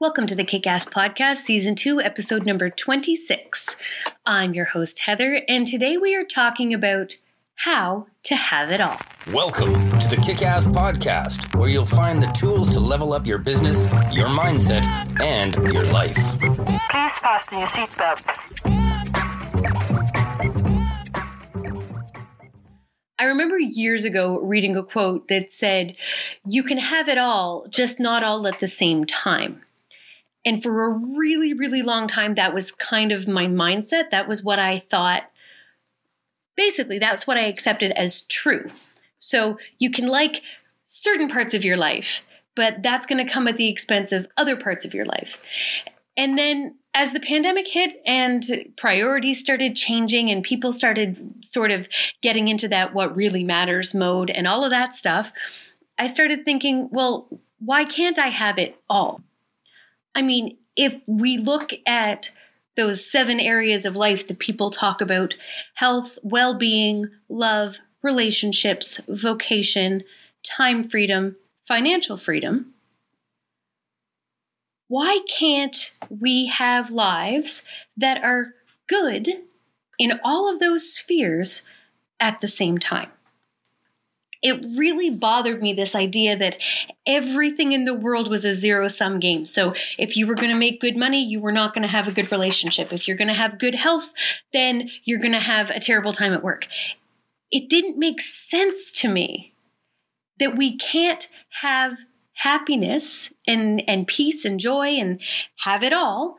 Welcome to the Kick Ass Podcast, Season 2, Episode number 26. I'm your host, Heather, and today we are talking about how to have it all. Welcome to the Kick Ass Podcast, where you'll find the tools to level up your business, your mindset, and your life. Please fasten your seatbelt. I remember years ago reading a quote that said, You can have it all, just not all at the same time. And for a really, really long time, that was kind of my mindset. That was what I thought. Basically, that's what I accepted as true. So you can like certain parts of your life, but that's going to come at the expense of other parts of your life. And then as the pandemic hit and priorities started changing and people started sort of getting into that what really matters mode and all of that stuff, I started thinking, well, why can't I have it all? I mean, if we look at those seven areas of life that people talk about health, well being, love, relationships, vocation, time freedom, financial freedom why can't we have lives that are good in all of those spheres at the same time? It really bothered me this idea that everything in the world was a zero sum game. So if you were going to make good money, you were not going to have a good relationship. If you're going to have good health, then you're going to have a terrible time at work. It didn't make sense to me that we can't have happiness and, and peace and joy and have it all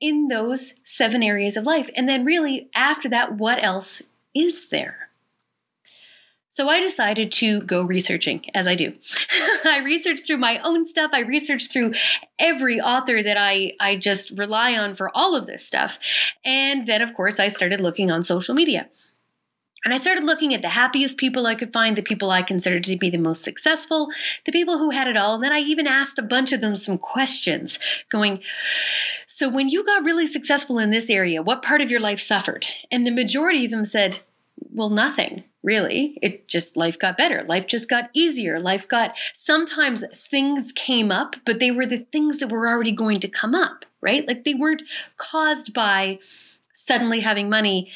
in those seven areas of life. And then, really, after that, what else is there? So I decided to go researching, as I do. I researched through my own stuff. I researched through every author that I, I just rely on for all of this stuff. And then, of course, I started looking on social media. And I started looking at the happiest people I could find, the people I considered to be the most successful, the people who had it all. And then I even asked a bunch of them some questions, going, So when you got really successful in this area, what part of your life suffered? And the majority of them said, Well, nothing really. It just, life got better. Life just got easier. Life got, sometimes things came up, but they were the things that were already going to come up, right? Like they weren't caused by suddenly having money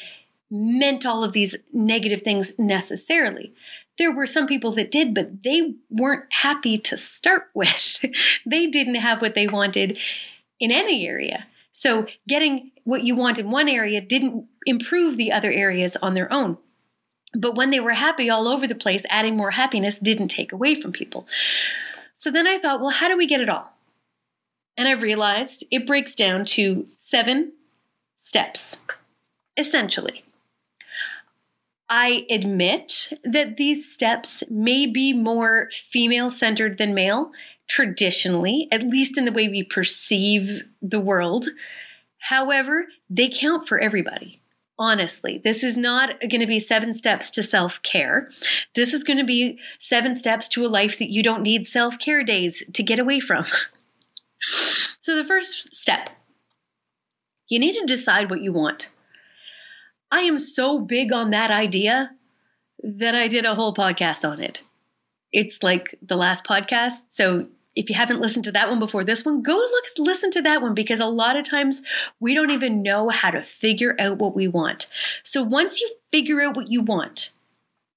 meant all of these negative things necessarily. There were some people that did, but they weren't happy to start with. they didn't have what they wanted in any area. So getting what you want in one area didn't improve the other areas on their own. But when they were happy all over the place, adding more happiness didn't take away from people. So then I thought, well, how do we get it all? And I've realized it breaks down to seven steps, essentially. I admit that these steps may be more female centered than male, traditionally, at least in the way we perceive the world. However, they count for everybody honestly. This is not going to be seven steps to self care. This is going to be seven steps to a life that you don't need self care days to get away from. so, the first step you need to decide what you want. I am so big on that idea that I did a whole podcast on it. It's like the last podcast. So if you haven't listened to that one before this one, go look listen to that one because a lot of times we don't even know how to figure out what we want. So once you figure out what you want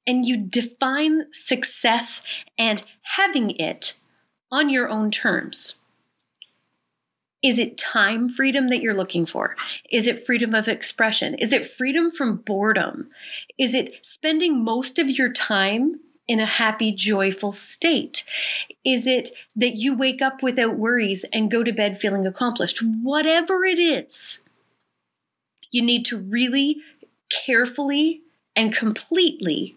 and you define success and having it on your own terms, is it time freedom that you're looking for? Is it freedom of expression? Is it freedom from boredom? Is it spending most of your time in a happy, joyful state? Is it that you wake up without worries and go to bed feeling accomplished? Whatever it is, you need to really carefully and completely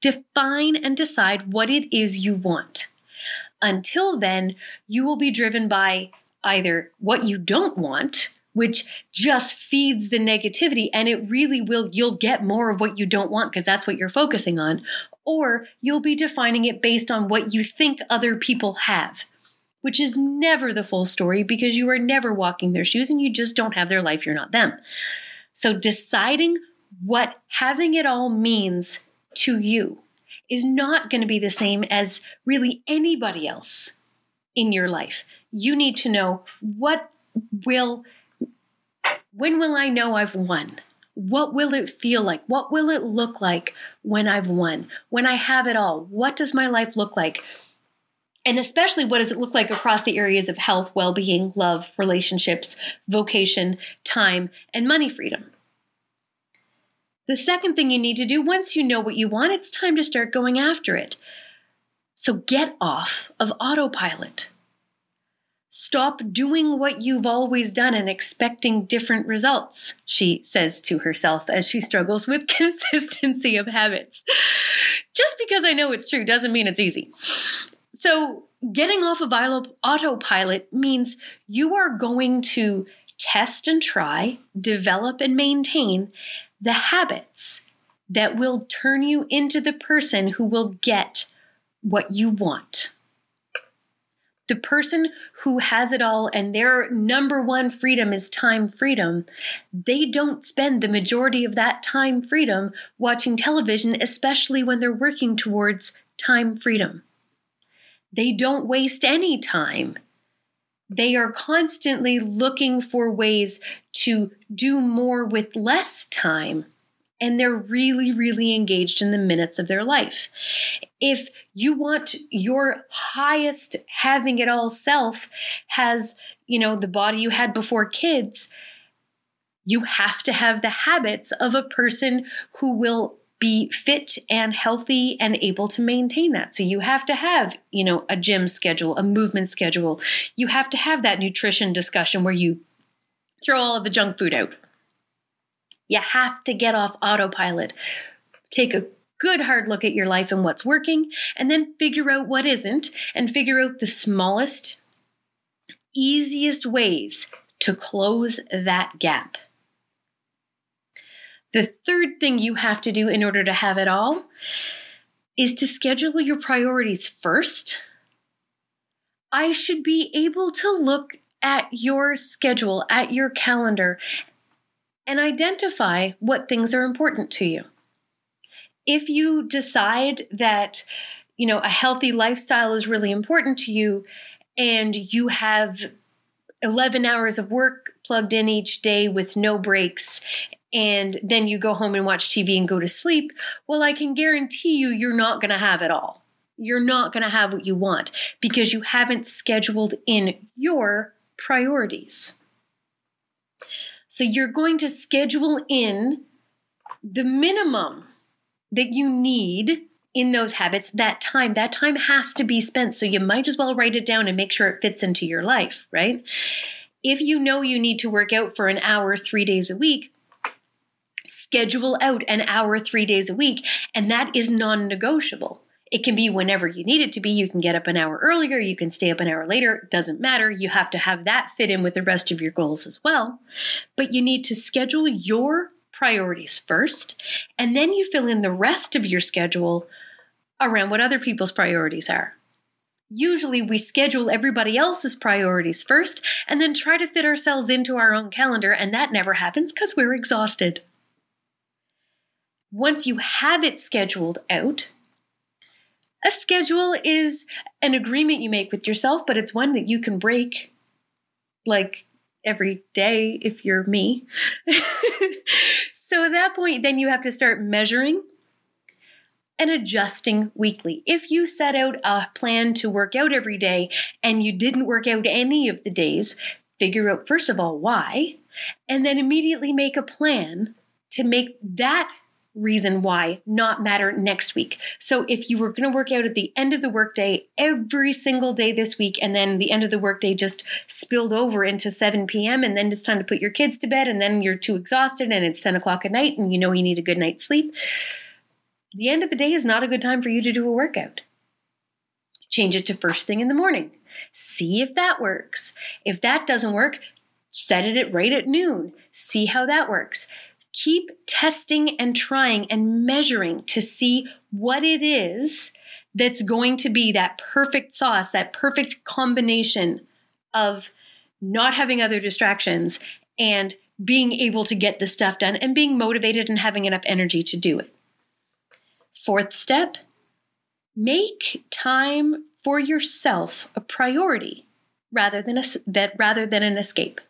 define and decide what it is you want. Until then, you will be driven by either what you don't want, which just feeds the negativity and it really will you'll get more of what you don't want because that's what you're focusing on or you'll be defining it based on what you think other people have, which is never the full story because you are never walking their shoes and you just don't have their life, you're not them. So deciding what having it all means to you is not going to be the same as really anybody else in your life. you need to know what will, when will I know I've won? What will it feel like? What will it look like when I've won? When I have it all? What does my life look like? And especially, what does it look like across the areas of health, well being, love, relationships, vocation, time, and money freedom? The second thing you need to do once you know what you want, it's time to start going after it. So get off of autopilot. Stop doing what you've always done and expecting different results, she says to herself as she struggles with consistency of habits. Just because I know it's true doesn't mean it's easy. So, getting off of autopilot means you are going to test and try, develop and maintain the habits that will turn you into the person who will get what you want. The person who has it all and their number one freedom is time freedom, they don't spend the majority of that time freedom watching television, especially when they're working towards time freedom. They don't waste any time. They are constantly looking for ways to do more with less time and they're really, really engaged in the minutes of their life. If you want your highest having it all self has, you know, the body you had before kids, you have to have the habits of a person who will be fit and healthy and able to maintain that. So you have to have, you know, a gym schedule, a movement schedule. You have to have that nutrition discussion where you throw all of the junk food out. You have to get off autopilot. Take a good hard look at your life and what's working, and then figure out what isn't, and figure out the smallest, easiest ways to close that gap. The third thing you have to do in order to have it all is to schedule your priorities first. I should be able to look at your schedule, at your calendar, and identify what things are important to you. If you decide that, you know, a healthy lifestyle is really important to you and you have 11 hours of work plugged in each day with no breaks and then you go home and watch TV and go to sleep, well, I can guarantee you, you're not going to have it all. You're not going to have what you want because you haven't scheduled in your priorities. So you're going to schedule in the minimum that you need in those habits that time. That time has to be spent so you might as well write it down and make sure it fits into your life right? If you know you need to work out for an hour 3 days a week schedule out an hour 3 days a week and that is non-negotiable it can be whenever you need it to be. You can get up an hour earlier, you can stay up an hour later, doesn't matter. You have to have that fit in with the rest of your goals as well. But you need to schedule your priorities first, and then you fill in the rest of your schedule around what other people's priorities are. Usually, we schedule everybody else's priorities first and then try to fit ourselves into our own calendar, and that never happens because we're exhausted. Once you have it scheduled out, a schedule is an agreement you make with yourself, but it's one that you can break like every day if you're me. so at that point, then you have to start measuring and adjusting weekly. If you set out a plan to work out every day and you didn't work out any of the days, figure out first of all why, and then immediately make a plan to make that reason why not matter next week. So if you were going to work out at the end of the workday every single day this week, and then the end of the workday just spilled over into 7 p.m., and then it's time to put your kids to bed, and then you're too exhausted and it's 10 o'clock at night, and you know you need a good night's sleep, the end of the day is not a good time for you to do a workout. Change it to first thing in the morning. See if that works. If that doesn't work, set it at right at noon. See how that works keep testing and trying and measuring to see what it is that's going to be that perfect sauce, that perfect combination of not having other distractions and being able to get the stuff done and being motivated and having enough energy to do it. Fourth step make time for yourself a priority rather than a, that rather than an escape.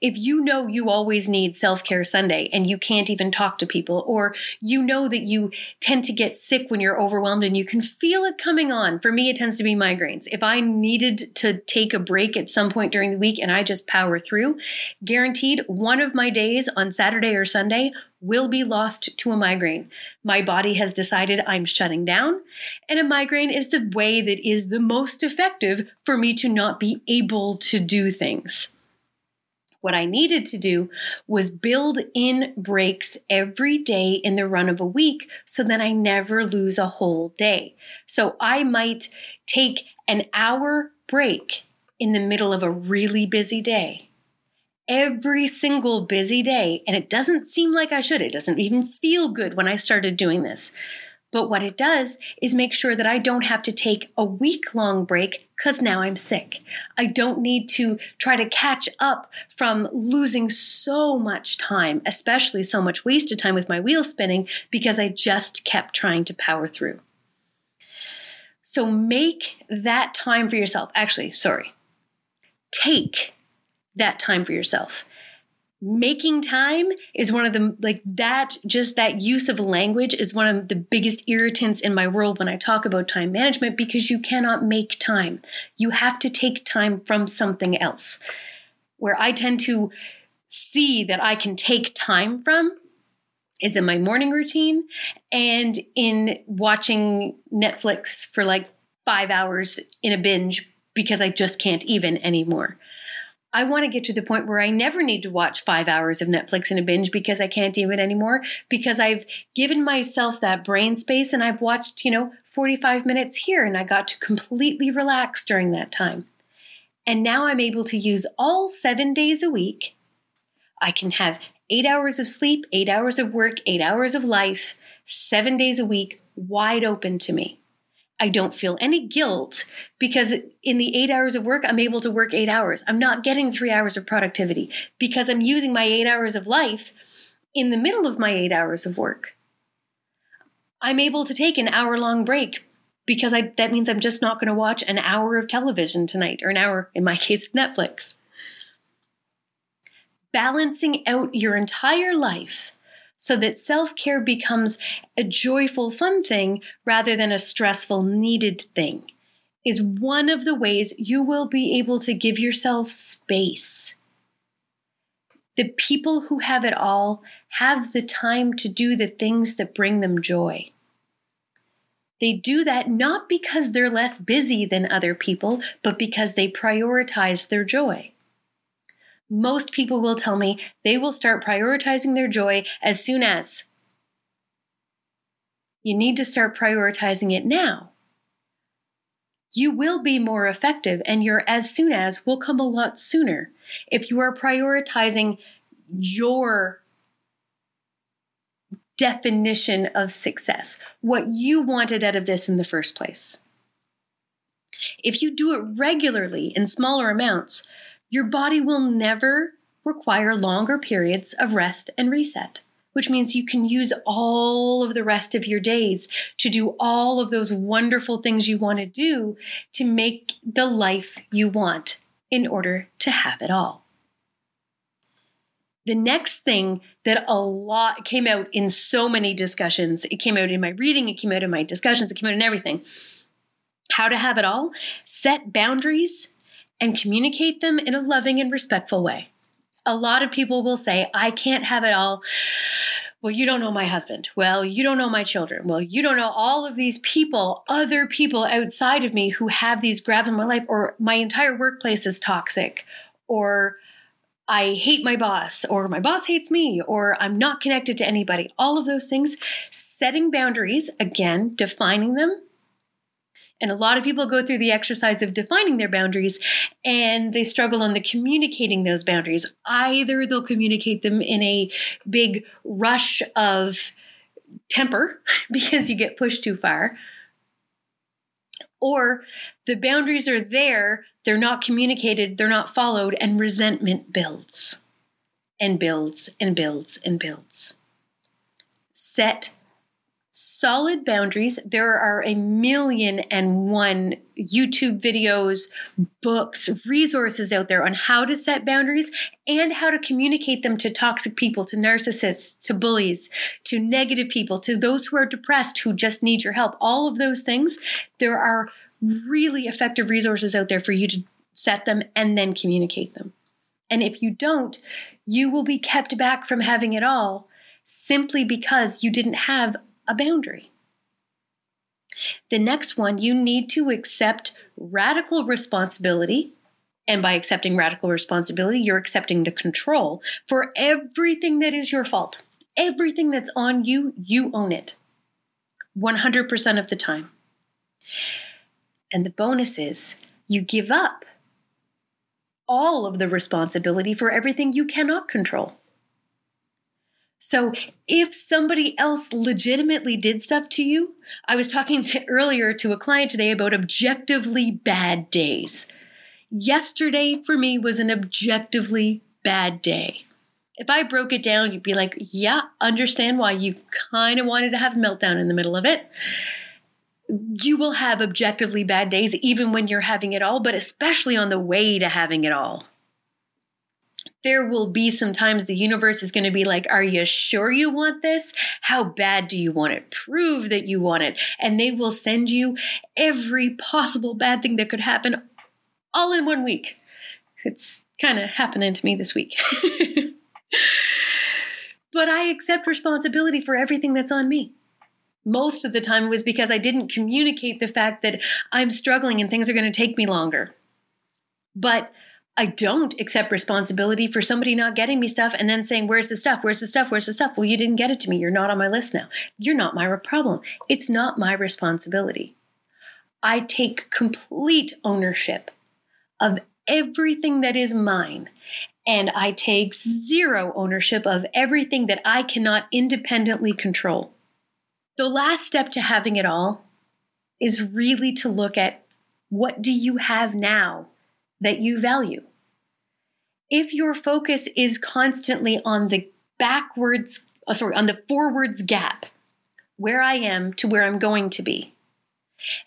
If you know you always need self care Sunday and you can't even talk to people, or you know that you tend to get sick when you're overwhelmed and you can feel it coming on, for me, it tends to be migraines. If I needed to take a break at some point during the week and I just power through, guaranteed one of my days on Saturday or Sunday will be lost to a migraine. My body has decided I'm shutting down, and a migraine is the way that is the most effective for me to not be able to do things. What I needed to do was build in breaks every day in the run of a week so that I never lose a whole day. So I might take an hour break in the middle of a really busy day. Every single busy day, and it doesn't seem like I should. It doesn't even feel good when I started doing this. But what it does is make sure that I don't have to take a week long break because now I'm sick. I don't need to try to catch up from losing so much time, especially so much wasted time with my wheel spinning because I just kept trying to power through. So make that time for yourself. Actually, sorry. Take that time for yourself making time is one of the like that just that use of language is one of the biggest irritants in my world when I talk about time management because you cannot make time. You have to take time from something else. Where I tend to see that I can take time from is in my morning routine and in watching Netflix for like 5 hours in a binge because I just can't even anymore. I want to get to the point where I never need to watch five hours of Netflix in a binge because I can't even anymore because I've given myself that brain space and I've watched, you know, 45 minutes here and I got to completely relax during that time. And now I'm able to use all seven days a week. I can have eight hours of sleep, eight hours of work, eight hours of life, seven days a week wide open to me. I don't feel any guilt because in the eight hours of work, I'm able to work eight hours. I'm not getting three hours of productivity because I'm using my eight hours of life in the middle of my eight hours of work. I'm able to take an hour long break because I, that means I'm just not going to watch an hour of television tonight or an hour, in my case, Netflix. Balancing out your entire life so that self care becomes a joyful, fun thing rather than a stressful, needed thing, is one of the ways you will be able to give yourself space. The people who have it all have the time to do the things that bring them joy. They do that not because they're less busy than other people, but because they prioritize their joy most people will tell me they will start prioritizing their joy as soon as. You need to start prioritizing it now. You will be more effective, and your as soon as will come a lot sooner if you are prioritizing your definition of success, what you wanted out of this in the first place. If you do it regularly in smaller amounts, your body will never require longer periods of rest and reset, which means you can use all of the rest of your days to do all of those wonderful things you want to do to make the life you want in order to have it all. The next thing that a lot came out in so many discussions, it came out in my reading, it came out in my discussions, it came out in everything. How to have it all, set boundaries and communicate them in a loving and respectful way. A lot of people will say, I can't have it all. Well, you don't know my husband. Well, you don't know my children. Well, you don't know all of these people, other people outside of me who have these grabs on my life, or my entire workplace is toxic, or I hate my boss, or my boss hates me, or I'm not connected to anybody. All of those things. Setting boundaries, again, defining them, and a lot of people go through the exercise of defining their boundaries and they struggle on the communicating those boundaries. Either they'll communicate them in a big rush of temper because you get pushed too far, or the boundaries are there, they're not communicated, they're not followed, and resentment builds and builds and builds and builds. Set solid boundaries. There are a million and one YouTube videos, books, resources out there on how to set boundaries and how to communicate them to toxic people, to narcissists, to bullies, to negative people, to those who are depressed who just need your help. All of those things, there are really effective resources out there for you to set them and then communicate them. And if you don't, you will be kept back from having it all simply because you didn't have a boundary. The next one, you need to accept radical responsibility. And by accepting radical responsibility, you're accepting the control for everything that is your fault. Everything that's on you, you own it 100% of the time. And the bonus is you give up all of the responsibility for everything you cannot control. So if somebody else legitimately did stuff to you, I was talking to earlier to a client today about objectively bad days. Yesterday for me was an objectively bad day. If I broke it down, you'd be like, yeah, understand why you kind of wanted to have a meltdown in the middle of it. You will have objectively bad days even when you're having it all, but especially on the way to having it all there will be some times the universe is going to be like, Are you sure you want this? How bad do you want it? Prove that you want it. And they will send you every possible bad thing that could happen all in one week. It's kind of happening to me this week. but I accept responsibility for everything that's on me. Most of the time it was because I didn't communicate the fact that I'm struggling and things are going to take me longer. But I don't accept responsibility for somebody not getting me stuff and then saying, Where's the stuff? Where's the stuff? Where's the stuff? Well, you didn't get it to me. You're not on my list now. You're not my problem. It's not my responsibility. I take complete ownership of everything that is mine. And I take zero ownership of everything that I cannot independently control. The last step to having it all is really to look at what do you have now that you value? if your focus is constantly on the backwards, oh, sorry, on the forwards gap, where I am to where I'm going to be,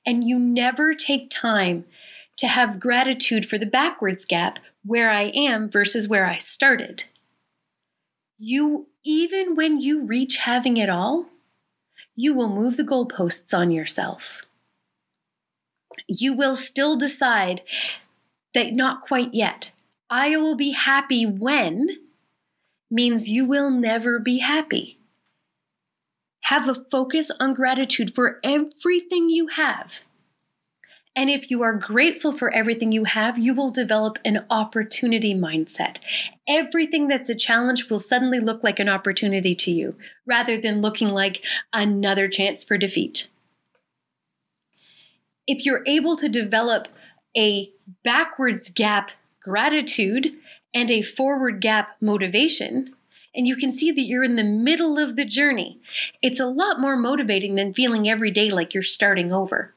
and you never take time to have gratitude for the backwards gap where I am versus where I started, you, even when you reach having it all, you will move the goalposts on yourself. You will still decide that not quite yet I will be happy when means you will never be happy. Have a focus on gratitude for everything you have. And if you are grateful for everything you have, you will develop an opportunity mindset. Everything that's a challenge will suddenly look like an opportunity to you rather than looking like another chance for defeat. If you're able to develop a backwards gap gratitude, and a forward gap motivation. And you can see that you're in the middle of the journey. It's a lot more motivating than feeling every day like you're starting over.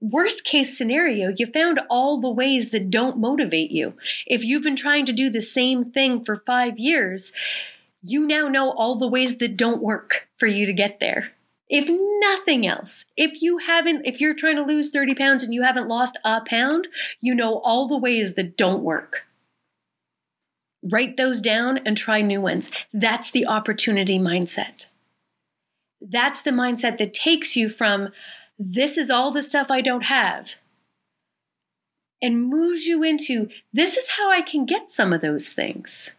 Worst case scenario, you found all the ways that don't motivate you. If you've been trying to do the same thing for five years, you now know all the ways that don't work for you to get there. If nothing else, if you haven't, if you're trying to lose 30 pounds and you haven't lost a pound, you know all the ways that don't work. Write those down and try new ones. That's the opportunity mindset. That's the mindset that takes you from this is all the stuff I don't have and moves you into this is how I can get some of those things.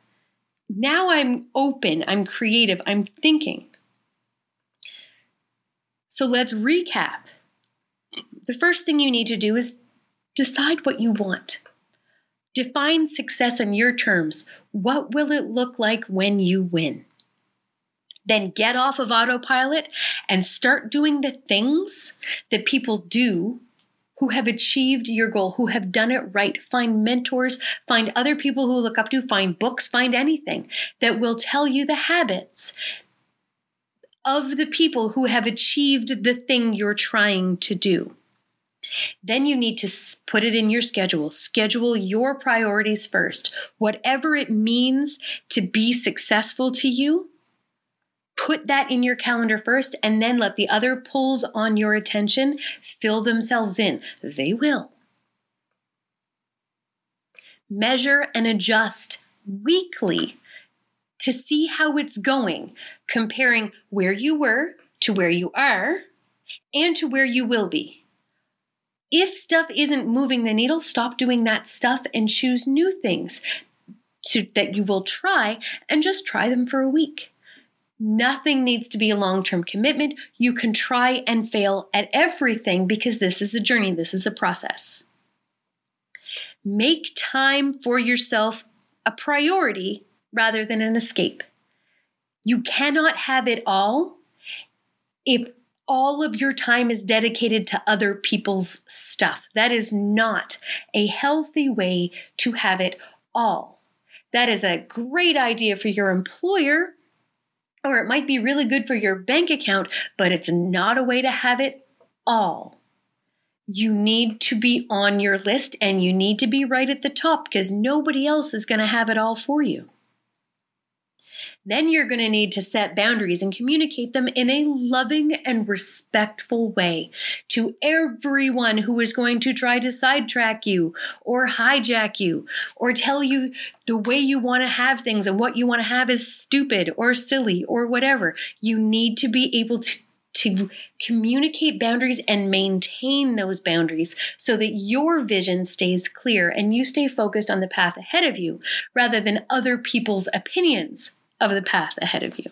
Now I'm open, I'm creative, I'm thinking. So let's recap. The first thing you need to do is decide what you want. Define success on your terms. What will it look like when you win? Then get off of autopilot and start doing the things that people do who have achieved your goal, who have done it right. Find mentors, find other people who look up to, find books, find anything that will tell you the habits of the people who have achieved the thing you're trying to do. Then you need to put it in your schedule. Schedule your priorities first. Whatever it means to be successful to you, Put that in your calendar first and then let the other pulls on your attention fill themselves in. They will. Measure and adjust weekly to see how it's going, comparing where you were to where you are and to where you will be. If stuff isn't moving the needle, stop doing that stuff and choose new things to, that you will try and just try them for a week. Nothing needs to be a long term commitment. You can try and fail at everything because this is a journey, this is a process. Make time for yourself a priority rather than an escape. You cannot have it all if all of your time is dedicated to other people's stuff. That is not a healthy way to have it all. That is a great idea for your employer or it might be really good for your bank account, but it's not a way to have it all. You need to be on your list and you need to be right at the top because nobody else is going to have it all for you. Then you're going to need to set boundaries and communicate them in a loving and respectful way to everyone who is going to try to sidetrack you or hijack you or tell you the way you want to have things and what you want to have is stupid or silly or whatever. You need to be able to to communicate boundaries and maintain those boundaries so that your vision stays clear and you stay focused on the path ahead of you rather than other people's opinions of the path ahead of you.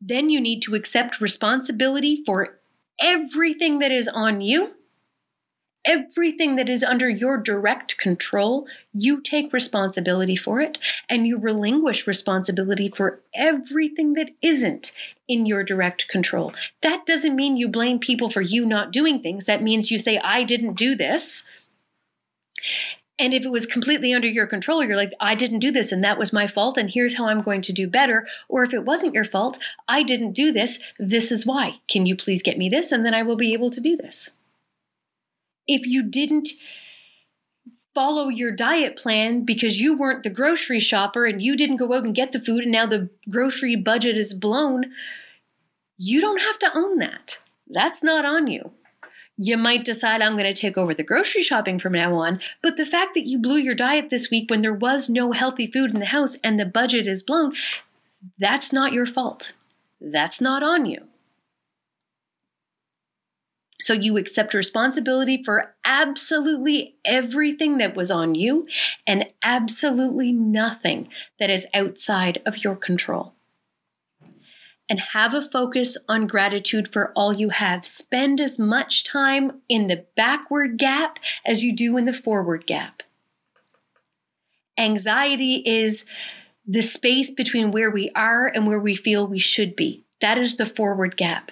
Then you need to accept responsibility for everything that is on you, everything that is under your direct control. You take responsibility for it and you relinquish responsibility for everything that isn't in your direct control. That doesn't mean you blame people for you not doing things. That means you say, I didn't do this. And if it was completely under your control, you're like, I didn't do this and that was my fault, and here's how I'm going to do better. Or if it wasn't your fault, I didn't do this, this is why. Can you please get me this? And then I will be able to do this. If you didn't follow your diet plan because you weren't the grocery shopper and you didn't go out and get the food and now the grocery budget is blown, you don't have to own that. That's not on you. You might decide I'm going to take over the grocery shopping from now on, but the fact that you blew your diet this week when there was no healthy food in the house and the budget is blown, that's not your fault. That's not on you. So you accept responsibility for absolutely everything that was on you and absolutely nothing that is outside of your control and have a focus on gratitude for all you have. Spend as much time in the backward gap as you do in the forward gap. Anxiety is the space between where we are and where we feel we should be. That is the forward gap.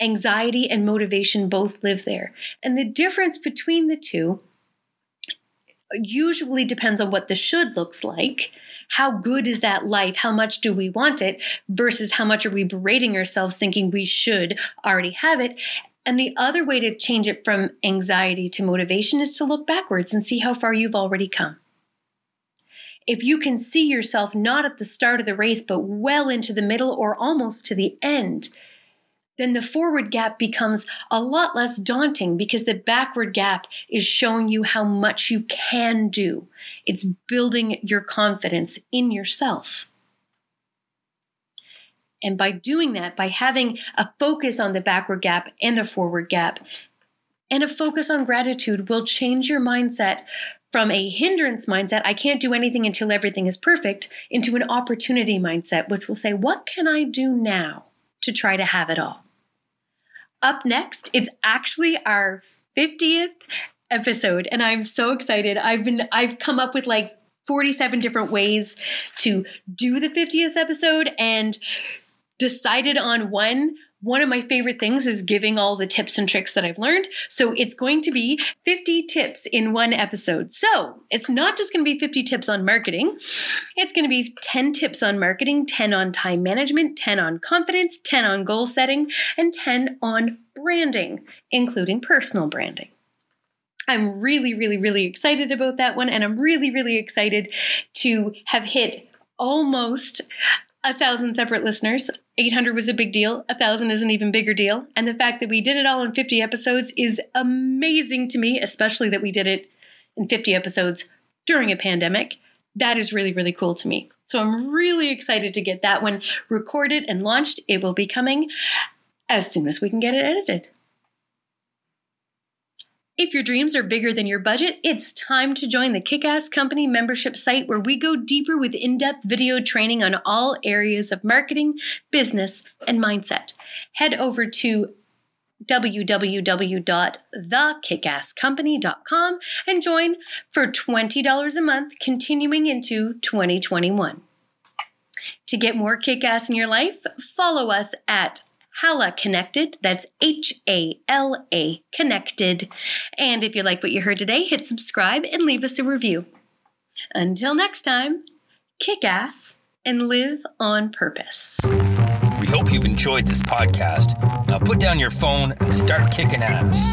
Anxiety and motivation both live there. And the difference between the two usually depends on what the should looks like how good is that life? How much do we want it? Versus how much are we berating ourselves thinking we should already have it? And the other way to change it from anxiety to motivation is to look backwards and see how far you've already come. If you can see yourself not at the start of the race, but well into the middle or almost to the end, then the forward gap becomes a lot less daunting because the backward gap is showing you how much you can do. It's building your confidence in yourself. And by doing that, by having a focus on the backward gap and the forward gap, and a focus on gratitude will change your mindset from a hindrance mindset, I can't do anything until everything is perfect, into an opportunity mindset, which will say, What can I do now to try to have it all? Up next, it's actually our 50th episode and I'm so excited. I've been I've come up with like 47 different ways to do the 50th episode and decided on one one of my favorite things is giving all the tips and tricks that I've learned. So it's going to be 50 tips in one episode. So it's not just going to be 50 tips on marketing, it's going to be 10 tips on marketing, 10 on time management, 10 on confidence, 10 on goal setting, and 10 on branding, including personal branding. I'm really, really, really excited about that one. And I'm really, really excited to have hit almost a thousand separate listeners 800 was a big deal. A thousand is an even bigger deal. And the fact that we did it all in 50 episodes is amazing to me, especially that we did it in 50 episodes during a pandemic. That is really, really cool to me. So I'm really excited to get that one recorded and launched. It will be coming as soon as we can get it edited. If your dreams are bigger than your budget, it's time to join the Kickass Company membership site where we go deeper with in depth video training on all areas of marketing, business, and mindset. Head over to www.thekickasscompany.com and join for $20 a month continuing into 2021. To get more kick ass in your life, follow us at Hala Connected. That's H A L A Connected. And if you like what you heard today, hit subscribe and leave us a review. Until next time, kick ass and live on purpose. We hope you've enjoyed this podcast. Now put down your phone and start kicking ass.